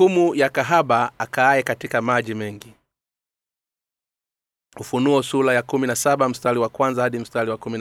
hukumu ya kahaba akaaye katika maji mengi. Ufunuo sula ya kumi na saba mstari wa kwanza hadi mstari wa kumi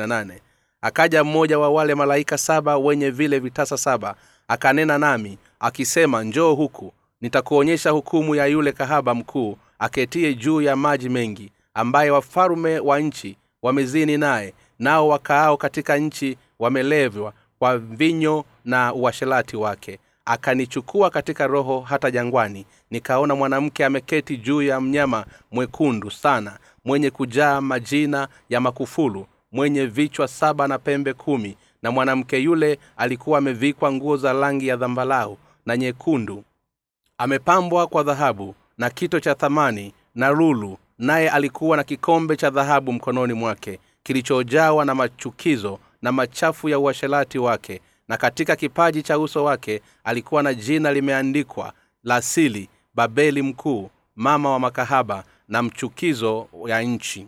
akaja mmoja wa wale malaika saba wenye vile vitasa saba akanena nami akisema njoo huku nitakuonyesha hukumu ya yule kahaba mkuu aketie juu ya maji mengi ambaye wafalume wa nchi wamezini naye nao wakaao katika nchi wamelevwa kwa vinyo na uashelati wake akanichukua katika roho hata jangwani nikaona mwanamke ameketi juu ya mnyama mwekundu sana mwenye kujaa majina ya makufulu mwenye vichwa saba na pembe kumi na mwanamke yule alikuwa amevikwa nguo za rangi ya dhambalau na nyekundu. Amepambwa kwa dhahabu na kito cha thamani na lulu naye alikuwa na kikombe cha dhahabu mkononi mwake kilichojawa na machukizo na machafu ya uasherati wake na katika kipaji cha uso wake alikuwa na jina limeandikwa la sili babeli mkuu mama wa makahaba na mchukizo ya nchi.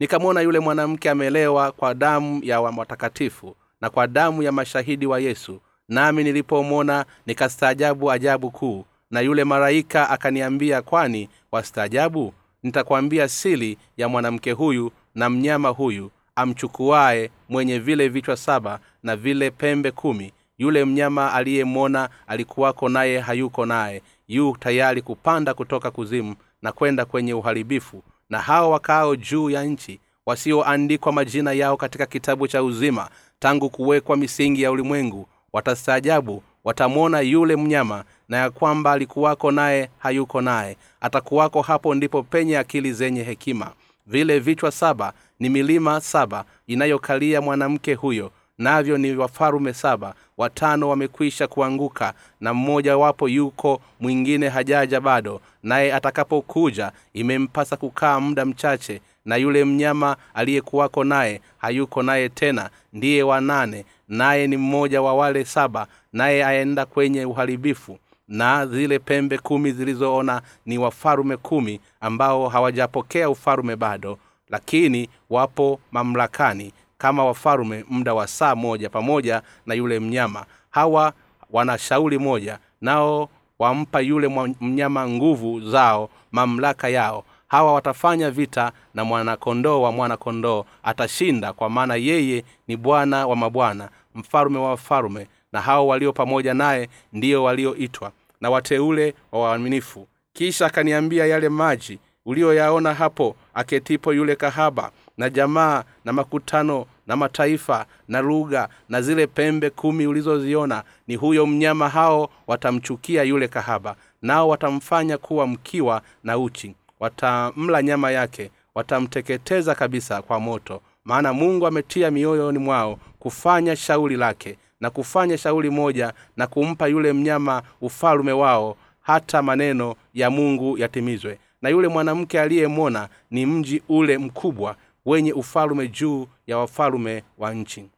Nikamwona yule mwanamke amelewa kwa damu ya watakatifu na kwa damu ya mashahidi wa yesu. Nami nilipomwona nikastaajabu ajabu kuu na yule malaika akaniambia kwani wastaajabu? Nitakwambia sili ya mwanamke huyu na mnyama huyu amchukuaye mwenye vile vichwa saba na vile pembe kumi. Yule mnyama aliyemwona alikuwako naye hayuko naye. Yu tayari kupanda kutoka kuzimu na kwenda kwenye uharibifu. Na hao wakaao juu ya nchi wasioandikwa majina yao katika kitabu cha uzima tangu kuwekwa misingi ya ulimwengu watastaajabu watamwona yule mnyama na ya kwamba alikuwako naye hayuko naye. Atakuwako hapo ndipo penye akili zenye hekima. Vile vichwa saba ni milima saba inayokalia mwanamke huyo navyo ni wafalume saba. Watano wamekwisha kuanguka na mmoja wapo yuko mwingine hajaja bado. Naye atakapokuja imempasa kukaa muda mchache na yule mnyama aliyekuwako naye hayuko naye tena ndiye wanane naye ni mmoja wa wale saba naye aenda kwenye uharibifu. Na zile pembe kumi zilizoona ni wafalume kumi ambao hawajapokea ufalume bado lakini wapo mamlakani kama wafalume muda wa saa moja pamoja na yule mnyama. Hawa wana shauli moja nao wampa yule mnyama nguvu zao mamlaka yao. Hawa watafanya vita na mwanakondoo wa mwanakondoo atashinda kwa maana yeye ni bwana wa mabwana mfalume wa wafalume na hao walio pamoja naye ndiyo walioitwa na wateule wa waaminifu. Kisha akaniambia yale maji uliyoyaona hapo aketipo yule kahaba na jamaa na makutano na mataifa na lugha na zile pembe kumi ulizoziona ni huyo mnyama hao watamchukia yule kahaba nao watamfanya kuwa mkiwa na uchi. Watamla nyama yake watamteketeza kabisa kwa moto. Maana mungu ametia mioyoni mwao kufanya shauri lake na kufanya shauri moja na kumpa yule mnyama ufalume wao hata maneno ya mungu yatimizwe na yule mwanamke aliyemwona ni mji ule mkubwa wenye ufalume juu ya wafalume wa nchi.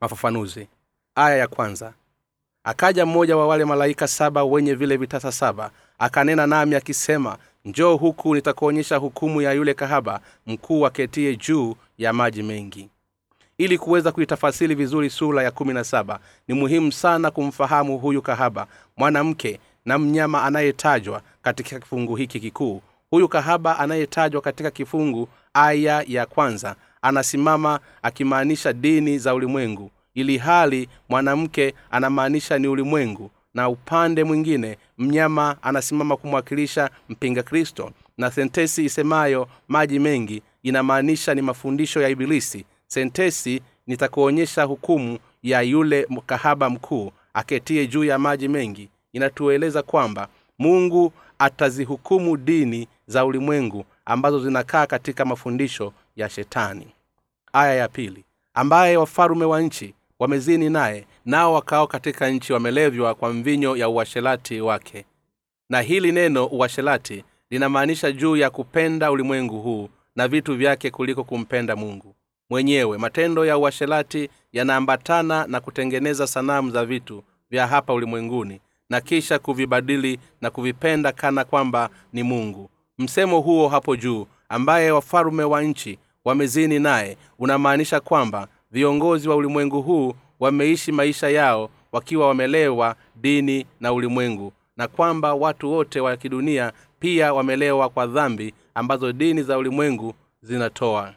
Mafafanuzi. Aya ya kwanza. Akaja mmoja wa wale malaika saba wenye vile vitasa saba akanena nami akisema njoo huku nitakuonyesha hukumu ya yule kahaba mkuu aketie juu ya maji mengi. Ili kuweza kuitafasiri vizuri sura ya kumi na saba ni muhimu sana kumfahamu huyu kahaba mwanamke na mnyama anayetajwa katika kifungu hiki kikuu. Huyu kahaba anayetajwa katika kifungu aya ya kwanza anasimama akimaanisha dini za ulimwengu ili hali mwanamke anamaanisha ni ulimwengu na upande mwingine mnyama anasimama kumwakilisha mpinga kristo. Na sentesi isemayo maji mengi inamaanisha ni mafundisho ya ibilisi. Sentesi nitakuonyesha hukumu ya yule kahaba mkuu aketie juu ya maji mengi inatueleza kwamba mungu atazihukumu dini za ulimwengu ambazo zinakaa katika mafundisho ya shetani. Aya ya pili ambaye wafalume wa nchi wamezini naye nao wakao katika nchi wamelevywa kwa mvinyo ya uashelati wake. Na hili neno uashelati linamaanisha juu ya kupenda ulimwengu huu na vitu vyake kuliko kumpenda mungu. Mwenyewe matendo ya uashelati yanaambatana na kutengeneza sanamu za vitu vya hapa ulimwenguni na kisha kuvibadili na kuvipenda kana kwamba ni mungu. Msemo huo hapo juu ambaye wafalume wa nchi wamezini naye unamaanisha kwamba viongozi wa ulimwengu huu wameishi maisha yao wakiwa wamelewa dini na ulimwengu na kwamba watu wote wa kidunia pia wamelewa kwa dhambi ambazo dini za ulimwengu zinatoa.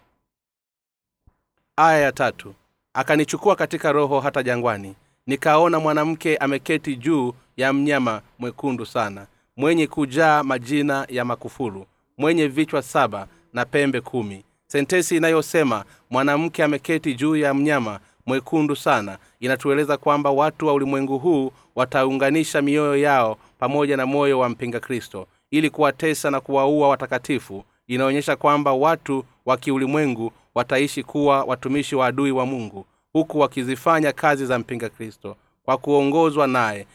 Aya ya tatu. Akanichukua katika roho hata jangwani nikaona mwanamke ameketi juu ya mnyama mwekundu sana mwenye kujaa majina ya makufuru mwenye vichwa saba na pembe kumi. Sentesi inayosema mwanamke ameketi juu ya mnyama mwekundu sana inatueleza kwamba watu wa ulimwengu huu wataunganisha mioyo yao pamoja na moyo wa mpinga kristo. Ili kuwatesa na kuwaua watakatifu inaonyesha kwamba watu wa kiulimwengu wataishi kuwa watumishi wa adui wa mungu huku wakizifanya kazi za mpinga kristo kwa kuongozwa naye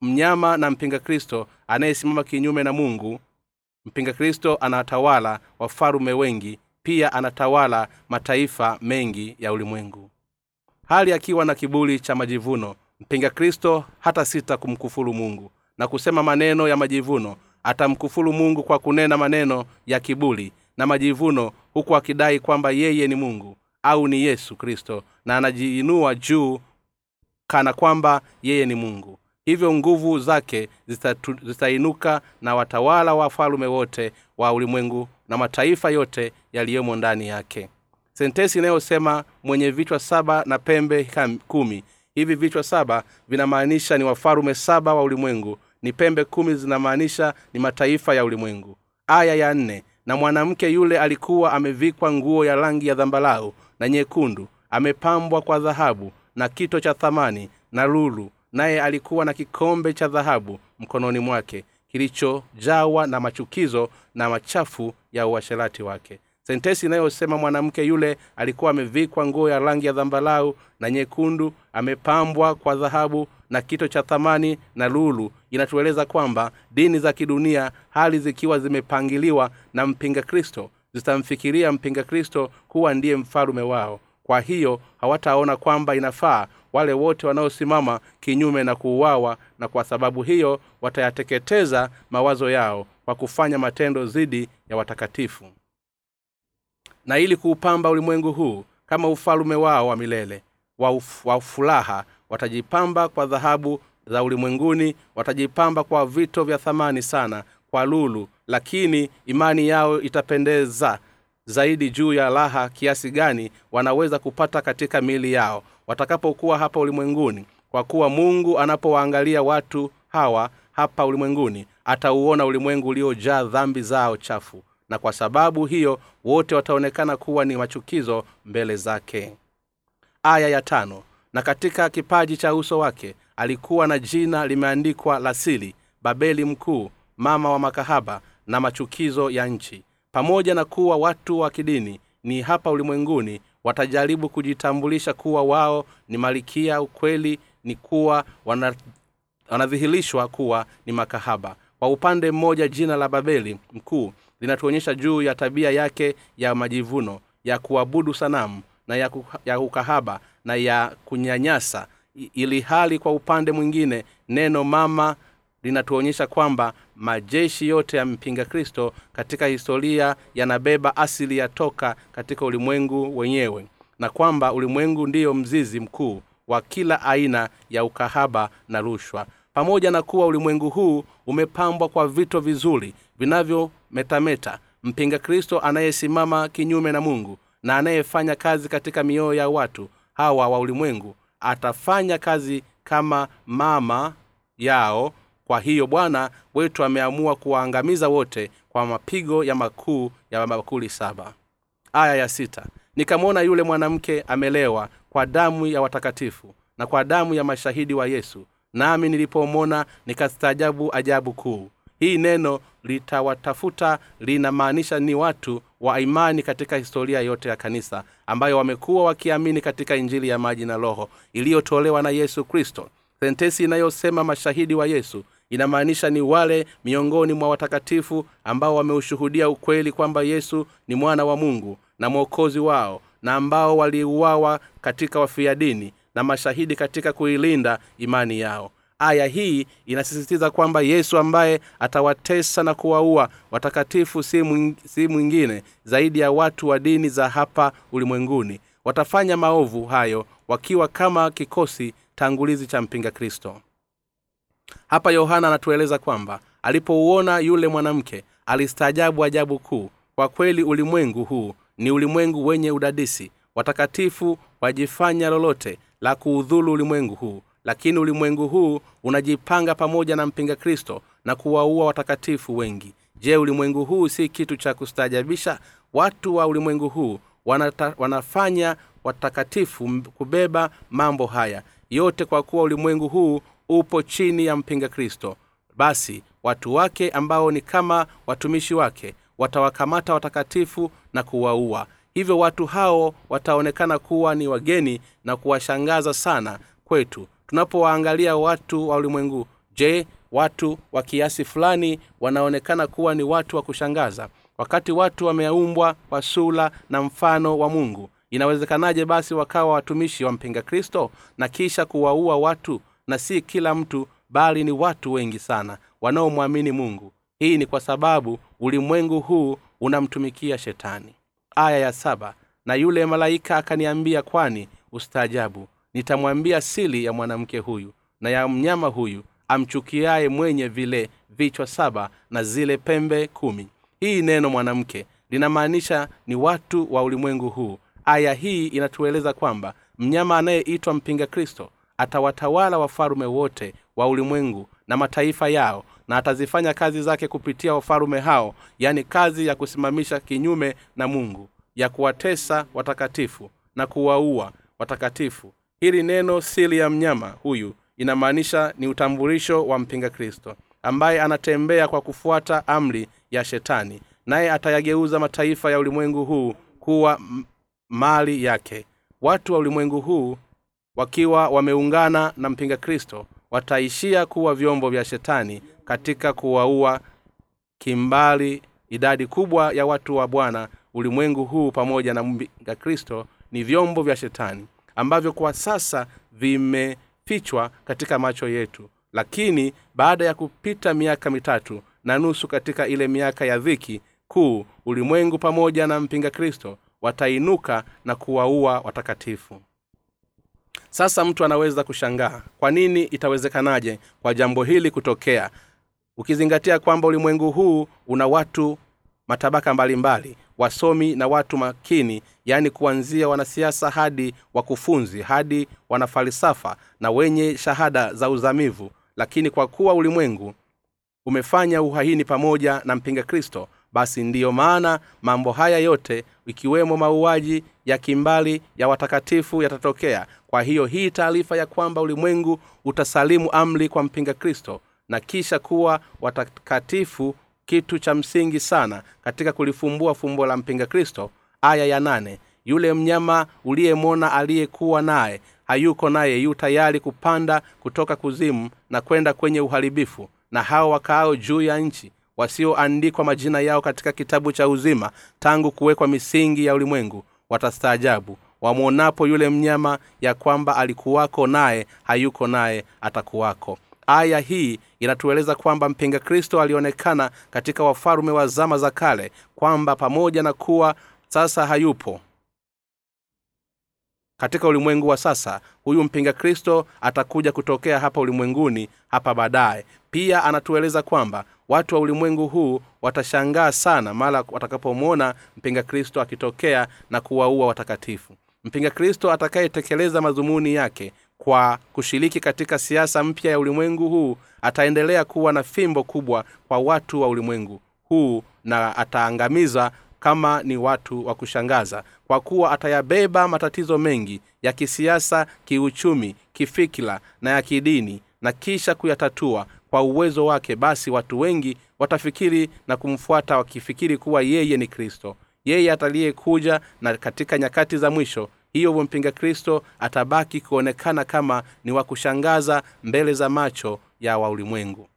mnyama na mpinga kristo anayesimama kinyume na mungu. Mpinga kristo anatawala wafalume wengi pia anatawala mataifa mengi ya ulimwengu. Hali akiwa na kiburi cha majivuno mpinga kristo hata sita kumkufuru mungu na kusema maneno ya majivuno atamkufuru mungu kwa kunena maneno ya kiburi na majivuno huku akidai kwamba yeye ni mungu au ni yesu kristo na anajiinua juu kana kwamba yeye ni mungu hivyo nguvu zake zitainuka na watawala wa falume wote wa ulimwengu na mataifa yote yaliyomo ndani yake. Sentesi inayosema mwenye vichwa saba na pembe kumi. Hivi vichwa saba vinamaanisha ni wafalume saba wa ulimwengu ni pembe kumi zinamaanisha ni mataifa ya ulimwengu. Aya ya nne na mwanamke yule alikuwa amevikwa nguo ya rangi ya dhambalau na nyekundu amepambwa kwa dhahabu na kito cha thamani na lulu naye alikuwa na kikombe cha dhahabu mkononi mwake kilichojawa na machukizo na machafu ya uasherati wake. Sentesi inayosema mwanamke yule alikuwa amevikwa nguo ya rangi ya dhambalau na nyekundu amepambwa kwa dhahabu na kito cha thamani na lulu. Inatueleza kwamba dini za kidunia hali zikiwa zimepangiliwa na mpinga kristo zitamfikiria mpinga kristo kuwa ndiye mfalume wao. Kwa hiyo hawataona kwamba inafaa wale wote wanaosimama kinyume na kuuawa na kwa sababu hiyo watayateketeza mawazo yao kwa kufanya matendo dhidi ya watakatifu. Na ili kuupamba ulimwengu huu kama ufalume wao wa milele wa, wa furaha watajipamba kwa dhahabu za ulimwenguni watajipamba kwa vito vya thamani sana kwa lulu lakini imani yao itapendeza zaidi juu ya raha kiasi gani wanaweza kupata katika miili yao watakapokuwa hapa ulimwenguni kwa kuwa mungu anapowaangalia watu hawa hapa ulimwenguni atauona ulimwengu uliojaa dhambi zao chafu na kwa sababu hiyo wote wataonekana kuwa ni machukizo mbele zake. Aya ya tano. Na katika kipaji cha uso wake alikuwa na jina limeandikwa lasili babeli mkuu mama wa makahaba na machukizo ya nchi pamoja na kuwa watu wa kidini ni hapa ulimwenguni watajaribu kujitambulisha kuwa wao ni malikia ukweli ni kuwa wanadhihirishwa kuwa ni makahaba. Kwa upande mmoja jina la babeli mkuu linatuonyesha juu ya tabia yake ya majivuno ya kuabudu sanamu na ya, kuha, ya ukahaba na ya kunyanyasa. Ili hali kwa upande mwingine neno mama linatuonyesha kwamba majeshi yote ya mpinga kristo katika historia yanabeba asili ya toka katika ulimwengu wenyewe na kwamba ulimwengu ndiyo mzizi mkuu wa kila aina ya ukahaba na rushwa. Pamoja na kuwa ulimwengu huu umepambwa kwa vito vizuri vinavyometameta mpinga kristo anayesimama kinyume na mungu na anayefanya kazi katika mioyo ya watu hawa wa ulimwengu atafanya kazi kama mama yao kwa hiyo bwana wetu ameamua kuwaangamiza wote kwa mapigo ya makuu ya mabakuli saba. Aya ya sita. Nikamwona yule mwanamke amelewa kwa damu ya watakatifu na kwa damu ya mashahidi wa yesu. Nami nilipomwona nikastaajabu ajabu kuu. Hii neno litawatafuta linamaanisha ni watu wa imani katika historia yote ya kanisa ambayo wamekuwa wakiamini katika injili ya maji na roho iliyotolewa na yesu kristo. Sentesi inayosema mashahidi wa yesu inamaanisha ni wale miongoni mwa watakatifu ambao wameushuhudia ukweli kwamba yesu ni mwana wa mungu na mwokozi wao na ambao waliuawa katika wafia dini na mashahidi katika kuilinda imani yao. Aya hii inasisitiza kwamba yesu ambaye atawatesa na kuwaua watakatifu si, mwingine zaidi ya watu wa dini za hapa ulimwenguni. Watafanya maovu hayo wakiwa kama kikosi tangulizi cha mpinga kristo hapa yohana anatueleza kwamba alipouona yule mwanamke alistaajabu ajabu kuu. Kwa kweli ulimwengu huu ni ulimwengu wenye udadisi. Watakatifu wajifanya lolote la kuudhulu ulimwengu huu. Lakini ulimwengu huu unajipanga pamoja na mpinga kristo na kuwaua watakatifu wengi. Je ulimwengu huu si kitu cha kustaajabisha? Watu wa ulimwengu huu wanata, wanafanya watakatifu kubeba mambo haya. Yote kwa kuwa ulimwengu huu upo chini ya mpinga kristo basi watu wake ambao ni kama watumishi wake watawakamata watakatifu na kuwaua. Hivyo watu hao wataonekana kuwa ni wageni na kuwashangaza sana kwetu. Tunapowaangalia watu wa ulimwengu je watu wa kiasi fulani wanaonekana kuwa ni watu wa kushangaza? Wakati watu wameumbwa kwa sura na mfano wa mungu inawezekanaje basi wakawa watumishi wa mpinga kristo na kisha kuwaua watu na si kila mtu bali ni watu wengi sana wanaomwamini mungu. Hii ni kwa sababu ulimwengu huu unamtumikia shetani. Aya ya saba na yule malaika akaniambia kwani ustaajabu? Nitamwambia sili ya mwanamke huyu na ya mnyama huyu amchukiaye mwenye vile vichwa saba na zile pembe kumi. Hii neno mwanamke linamaanisha ni watu wa ulimwengu huu. Aya hii inatueleza kwamba mnyama anayeitwa mpinga kristo atawatawala wafalume wote wa ulimwengu na mataifa yao na atazifanya kazi zake kupitia wafalume hao yani kazi ya kusimamisha kinyume na mungu ya kuwatesa watakatifu na kuwaua watakatifu. Hili neno sili ya mnyama huyu inamaanisha ni utambulisho wa mpinga kristo ambaye anatembea kwa kufuata amri ya shetani naye atayageuza mataifa ya ulimwengu huu kuwa mali yake. Watu wa ulimwengu huu wakiwa wameungana na mpinga kristo wataishia kuwa vyombo vya shetani katika kuwaua kimbali idadi kubwa ya watu wa bwana ulimwengu huu pamoja na mpinga kristo. Ni vyombo vya shetani ambavyo kwa sasa vimefichwa katika macho yetu. Lakini baada ya kupita miaka mitatu na nusu katika ile miaka ya dhiki kuu ulimwengu pamoja na mpinga kristo watainuka na kuwaua watakatifu sasa mtu anaweza kushangaa kwa nini itawezekanaje kwa jambo hili kutokea? Ukizingatia kwamba ulimwengu huu una watu matabaka mbalimbali mbali, wasomi na watu makini yaani kuanzia wanasiasa hadi wakufunzi hadi wanafalsafa na wenye shahada za uzamivu. Lakini kwa kuwa ulimwengu umefanya uhaini pamoja na mpinga kristo basi ndiyo maana mambo haya yote ikiwemo mauaji ya kimbali ya watakatifu yatatokea. Kwa hiyo hii taarifa ya kwamba ulimwengu utasalimu amri kwa mpinga kristo na kisha kuwa watakatifu kitu cha msingi sana katika kulifumbua fumbo la mpinga kristo aya ya nane. Yule mnyama uliyemwona aliyekuwa naye hayuko naye yu tayari kupanda kutoka kuzimu na kwenda kwenye uharibifu. Na hao wakaao juu ya nchi wasioandikwa majina yao katika kitabu cha uzima tangu kuwekwa misingi ya ulimwengu watastaajabu. Wamwonapo yule mnyama ya kwamba alikuwako naye hayuko naye atakuwako. Aya hii inatueleza kwamba mpinga kristo alionekana katika wafalume wa zama za kale kwamba pamoja na kuwa sasa hayupo katika ulimwengu wa sasa huyu mpinga kristo atakuja kutokea hapa ulimwenguni hapa baadaye. Pia anatueleza kwamba watu wa ulimwengu huu watashangaa sana mara watakapomwona mpinga kristo akitokea na kuwaua watakatifu. Mpinga kristo atakayetekeleza madhumuni yake kwa kushiriki katika siasa mpya ya ulimwengu huu ataendelea kuwa na fimbo kubwa kwa watu wa ulimwengu huu na ataangamiza kama ni watu wa kushangaza kwa kuwa atayabeba matatizo mengi ya kisiasa kiuchumi kifikira na ya kidini na kisha kuyatatua kwa uwezo wake basi watu wengi watafikiri na kumfuata wakifikiri kuwa yeye ni kristo. Yeye ataliyekuja na katika nyakati za mwisho hiyo mpinga kristo atabaki kuonekana kama ni wa kushangaza mbele za macho ya waulimwengu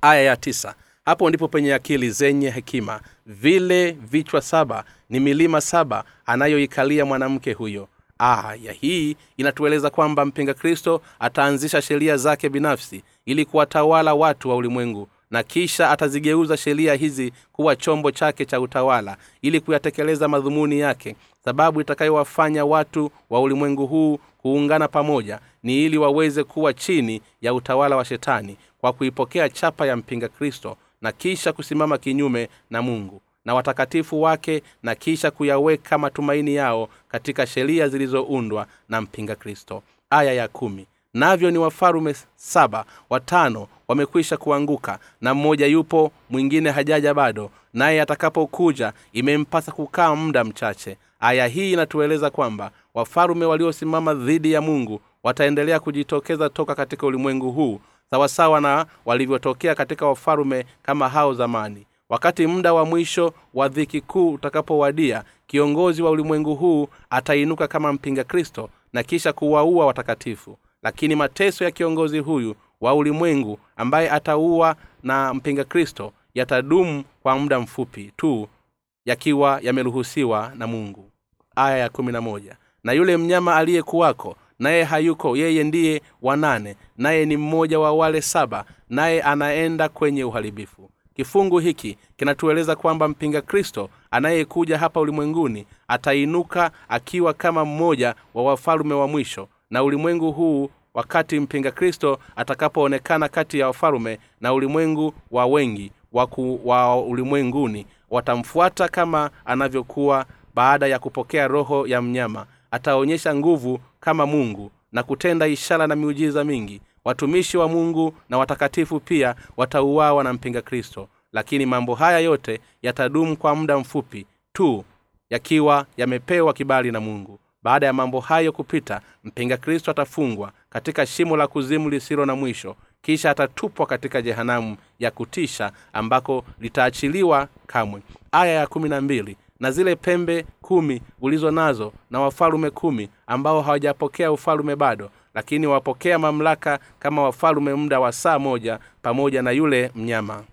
aya ya tisa hapo ndipo penye akili zenye hekima. Vile vichwa saba ni milima saba anayoikalia mwanamke huyo. Aya hii inatueleza kwamba mpinga kristo ataanzisha sheria zake binafsi ili kuwatawala watu wa ulimwengu na kisha atazigeuza sheria hizi kuwa chombo chake cha utawala ili kuyatekeleza madhumuni yake. Sababu itakayowafanya watu wa ulimwengu huu kuungana pamoja ni ili waweze kuwa chini ya utawala wa shetani kwa kuipokea chapa ya mpinga kristo na kisha kusimama kinyume na mungu na watakatifu wake na kisha kuyaweka matumaini yao katika sheria zilizoundwa na mpinga kristo. Aya ya kumi. Navyo ni wafalume saba watano wamekwisha kuanguka na mmoja yupo mwingine hajaja bado naye atakapokuja imempasa kukaa muda mchache. Aya hii inatueleza kwamba wafalume waliosimama dhidi ya mungu wataendelea kujitokeza toka katika ulimwengu huu sawasawa na walivyotokea katika wafalume kama hao zamani. Wakati muda wa mwisho wa dhiki kuu utakapowadia kiongozi wa ulimwengu huu atainuka kama mpinga kristo na kisha kuwaua watakatifu. Lakini mateso ya kiongozi huyu wa ulimwengu ambaye ataua na mpinga kristo yatadumu kwa muda mfupi tu yakiwa yameruhusiwa na mungu. Aya ya na yule mnyama aliyekuwako naye hayuko yeye ndiye wanane naye ni mmoja wa wale saba naye anaenda kwenye uharibifu. Kifungu hiki kinatueleza kwamba mpinga kristo anayekuja hapa ulimwenguni atainuka akiwa kama mmoja wa wafalume wa mwisho. Na ulimwengu huu wakati mpinga kristo atakapoonekana kati ya wafalume na ulimwengu wa wengi waku wa ulimwenguni watamfuata kama anavyokuwa baada ya kupokea roho ya mnyama ataonyesha nguvu kama mungu na kutenda ishara na miujiza mingi. Watumishi wa mungu na watakatifu pia watauawa na mpinga kristo. Lakini mambo haya yote yatadumu kwa muda mfupi tu yakiwa yamepewa kibali na mungu. Baada ya mambo hayo kupita mpinga kristo atafungwa katika shimo la kuzimu lisilo na mwisho. Kisha atatupwa katika jehanamu ya kutisha ambako litaachiliwa kamwe. Aya ya kumi na mbili na zile pembe kumi ulizo nazo na wafalume kumi ambao hawajapokea ufalume bado lakini wapokea mamlaka kama wafalume muda wa saa moja pamoja na yule mnyama.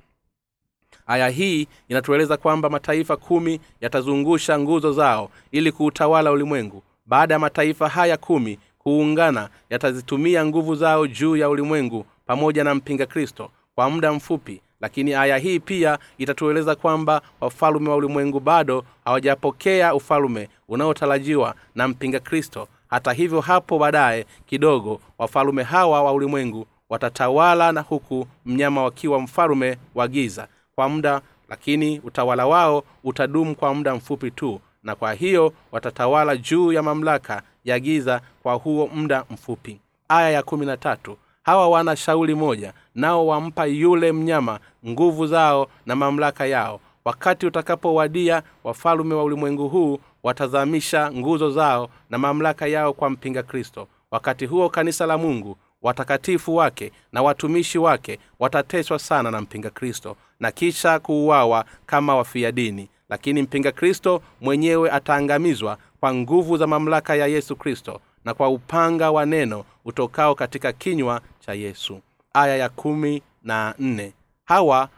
Aya hii inatueleza kwamba mataifa kumi yatazungusha nguzo zao ili kuutawala ulimwengu. Baada ya mataifa haya kumi kuungana yatazitumia nguvu zao juu ya ulimwengu pamoja na mpinga kristo kwa muda mfupi lakini aya hii pia itatueleza kwamba wafalume wa ulimwengu bado hawajapokea ufalume unaotarajiwa na mpinga kristo. Hata hivyo hapo baadaye kidogo wafalume hawa wa ulimwengu watatawala na huku mnyama wakiwa mfalume wa giza kwa muda lakini utawala wao utadumu kwa muda mfupi tu na kwa hiyo watatawala juu ya mamlaka ya giza kwa huo muda mfupi. Aya ya kumi na tatu hawa wana shauli moja nao wampa yule mnyama nguvu zao na mamlaka yao. Wakati utakapowadia wafalume wa ulimwengu huu watazamisha nguzo zao na mamlaka yao kwa mpinga kristo. Wakati huo kanisa la mungu watakatifu wake na watumishi wake watateswa sana na mpinga kristo na kisha kuuawa kama wafia dini. Lakini mpinga kristo mwenyewe ataangamizwa kwa nguvu za mamlaka ya yesu kristo na kwa upanga wa neno utokao katika kinywa cha yesu. Aya ya kumi na nne. Hawa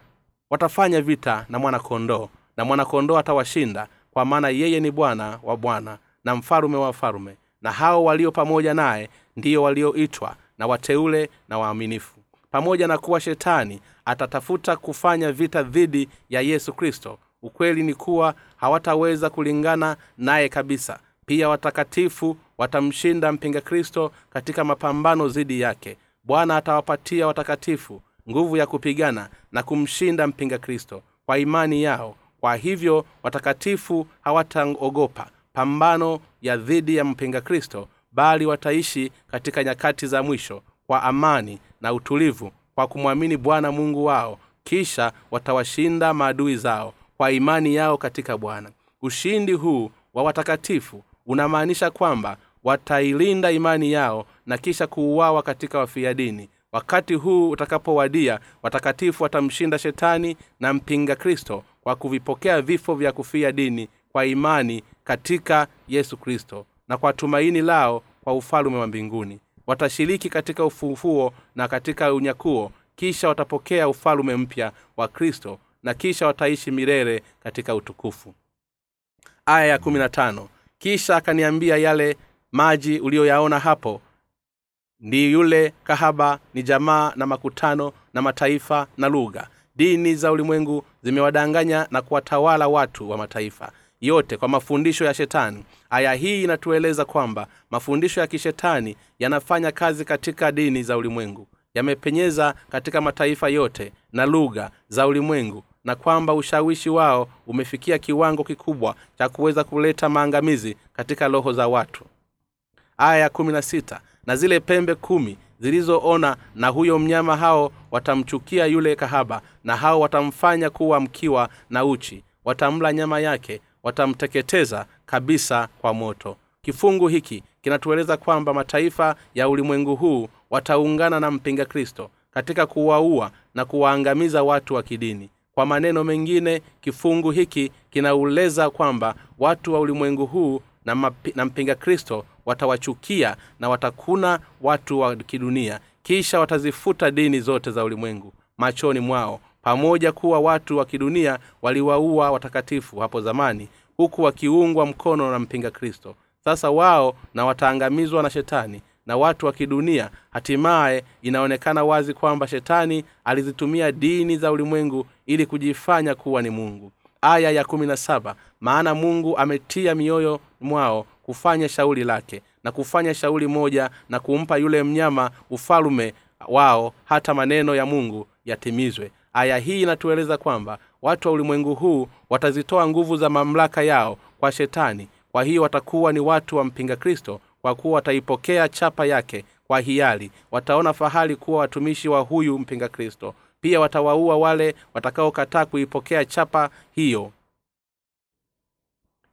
watafanya vita na mwanakondoo na mwanakondoo atawashinda kwa maana yeye ni bwana wa bwana na mfalume wa wafalume na hao walio pamoja naye ndiyo walioitwa na wateule na waaminifu. Pamoja na kuwa shetani atatafuta kufanya vita dhidi ya yesu kristo ukweli ni kuwa hawataweza kulingana naye kabisa. Pia watakatifu watamshinda mpinga kristo katika mapambano dhidi yake. Bwana atawapatia watakatifu nguvu ya kupigana na kumshinda mpinga kristo. Kwa imani yao kwa hivyo watakatifu hawataogopa pambano ya dhidi ya mpinga kristo bali wataishi katika nyakati za mwisho kwa amani na utulivu kwa kumwamini bwana mungu wao kisha watawashinda maadui zao kwa imani yao katika bwana. Ushindi huu wa watakatifu unamaanisha kwamba watailinda imani yao na kisha kuuawa katika wafia dini wakati huu utakapowadia watakatifu watamshinda shetani na mpinga kristo kwa kuvipokea vifo vya kufia dini kwa imani katika yesu kristo na kwa tumaini lao kwa ufalume wa mbinguni. Watashiriki katika ufufuo na katika unyakuo kisha watapokea ufalume mpya wa kristo na kisha wataishi milele katika utukufu. Aya ya kumi na tano. Kisha akaniambia yale maji uliyoyaona hapo ndi yule kahaba ni jamaa na makutano na mataifa na lugha. Dini za ulimwengu zimewadanganya na kuwatawala watu wa mataifa yote kwa mafundisho ya shetani. Aya hii inatueleza kwamba mafundisho ya kishetani yanafanya kazi katika dini za ulimwengu. Yamepenyeza katika mataifa yote na lugha za ulimwengu na kwamba ushawishi wao umefikia kiwango kikubwa cha kuweza kuleta maangamizi katika roho za watu aya ya kumi na sita na zile pembe kumi zilizoona na huyo mnyama hao watamchukia yule kahaba na hao watamfanya kuwa mkiwa na uchi. Watamla nyama yake watamteketeza kabisa kwa moto. Kifungu hiki kinatueleza kwamba mataifa ya ulimwengu huu wataungana na mpinga kristo katika kuwaua na kuwaangamiza watu wa kidini. Kwa maneno mengine kifungu hiki kinauleza kwamba watu wa ulimwengu huu na, mapi, na mpinga kristo watawachukia na watakuna watu wa kidunia kisha watazifuta dini zote za ulimwengu machoni mwao pamoja kuwa watu wa kidunia waliwaua watakatifu hapo zamani huku wakiungwa mkono na mpinga kristo. Sasa wao na wataangamizwa na shetani na watu wa kidunia hatimaye inaonekana wazi kwamba shetani alizitumia dini za ulimwengu ili kujifanya kuwa ni mungu. Aya ya kumi na saba maana mungu ametia mioyo mwao kufanya shauli lake na kufanya shauli moja na kumpa yule mnyama ufalume wao hata maneno ya mungu yatimizwe. Aya hii inatueleza kwamba watu wa ulimwengu huu watazitoa nguvu za mamlaka yao kwa shetani. Kwa hiyo watakuwa ni watu wa mpinga kristo kwa kuwa wataipokea chapa yake kwa hiari. Wataona fahari kuwa watumishi wa huyu mpinga kristo. Pia watawaua wale watakaokataa kuipokea chapa hiyo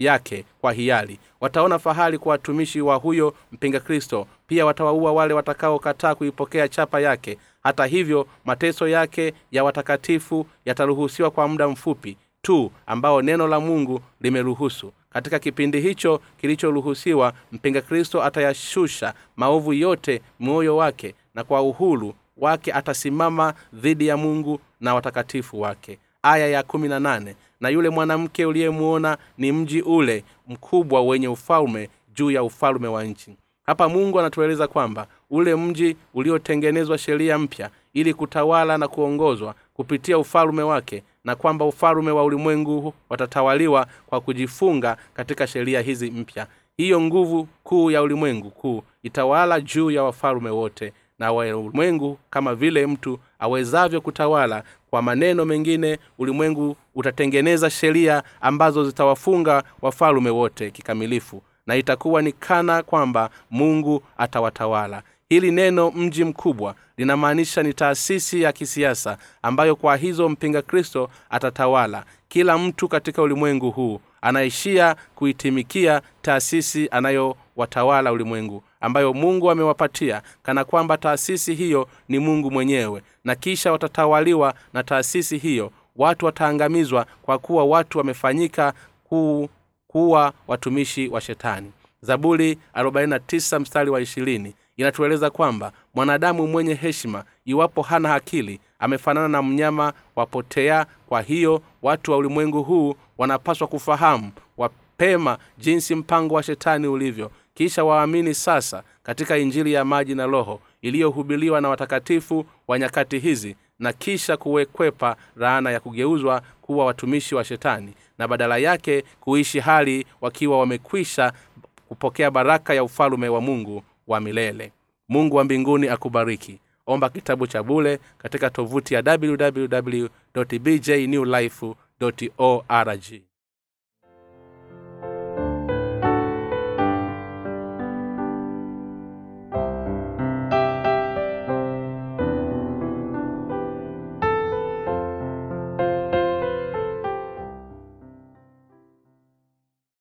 yake kwa hiari. Wataona fahari kwa watumishi wa huyo mpinga kristo. Pia watawaua wale watakaokataa kuipokea chapa yake. Hata hivyo mateso yake ya watakatifu yataruhusiwa kwa muda mfupi tu ambao neno la mungu limeruhusu. Katika kipindi hicho kilichoruhusiwa mpinga kristo atayashusha maovu yote moyo wake na kwa uhuru wake atasimama dhidi ya mungu na watakatifu wake. Aya ya kumi na nane na yule mwanamke uliyemwona ni mji ule mkubwa wenye ufalme juu ya ufalme wa nchi. Hapa mungu anatueleza kwamba ule mji uliotengenezwa sheria mpya ili kutawala na kuongozwa kupitia ufalume wake na kwamba ufalume wa ulimwengu watatawaliwa kwa kujifunga katika sheria hizi mpya. Hiyo nguvu kuu ya ulimwengu kuu itawala juu ya wafalume wote na wa ulimwengu kama vile mtu awezavyo kutawala kwa maneno mengine ulimwengu utatengeneza sheria ambazo zitawafunga wafalume wote kikamilifu na itakuwa ni kana kwamba mungu atawatawala. Hili neno mji mkubwa linamaanisha ni taasisi ya kisiasa ambayo kwa hizo mpinga kristo atatawala. Kila mtu katika ulimwengu huu anaishia kuitimikia taasisi anayowatawala ulimwengu ambayo mungu amewapatia kana kwamba taasisi hiyo ni mungu mwenyewe. Na kisha watatawaliwa na taasisi hiyo watu wataangamizwa kwa kuwa watu wamefanyika kuu kuwa watumishi wa shetani. Zaburi 49 mstari wa ishirini inatueleza kwamba mwanadamu mwenye heshima iwapo hana akili amefanana na mnyama wapotea kwa hiyo watu wa ulimwengu huu wanapaswa kufahamu wapema jinsi mpango wa shetani ulivyo. Kisha waamini sasa katika injili ya maji na roho iliyohubiliwa na watakatifu wa nyakati hizi na kisha kuwekwepa laana ya kugeuzwa kuwa watumishi wa shetani na badala yake kuishi hali wakiwa wamekwisha kupokea baraka ya ufalume wa mungu wa milele. Mungu wa mbinguni akubariki. Omba kitabu cha bule katika tovuti ya www bjnewlife org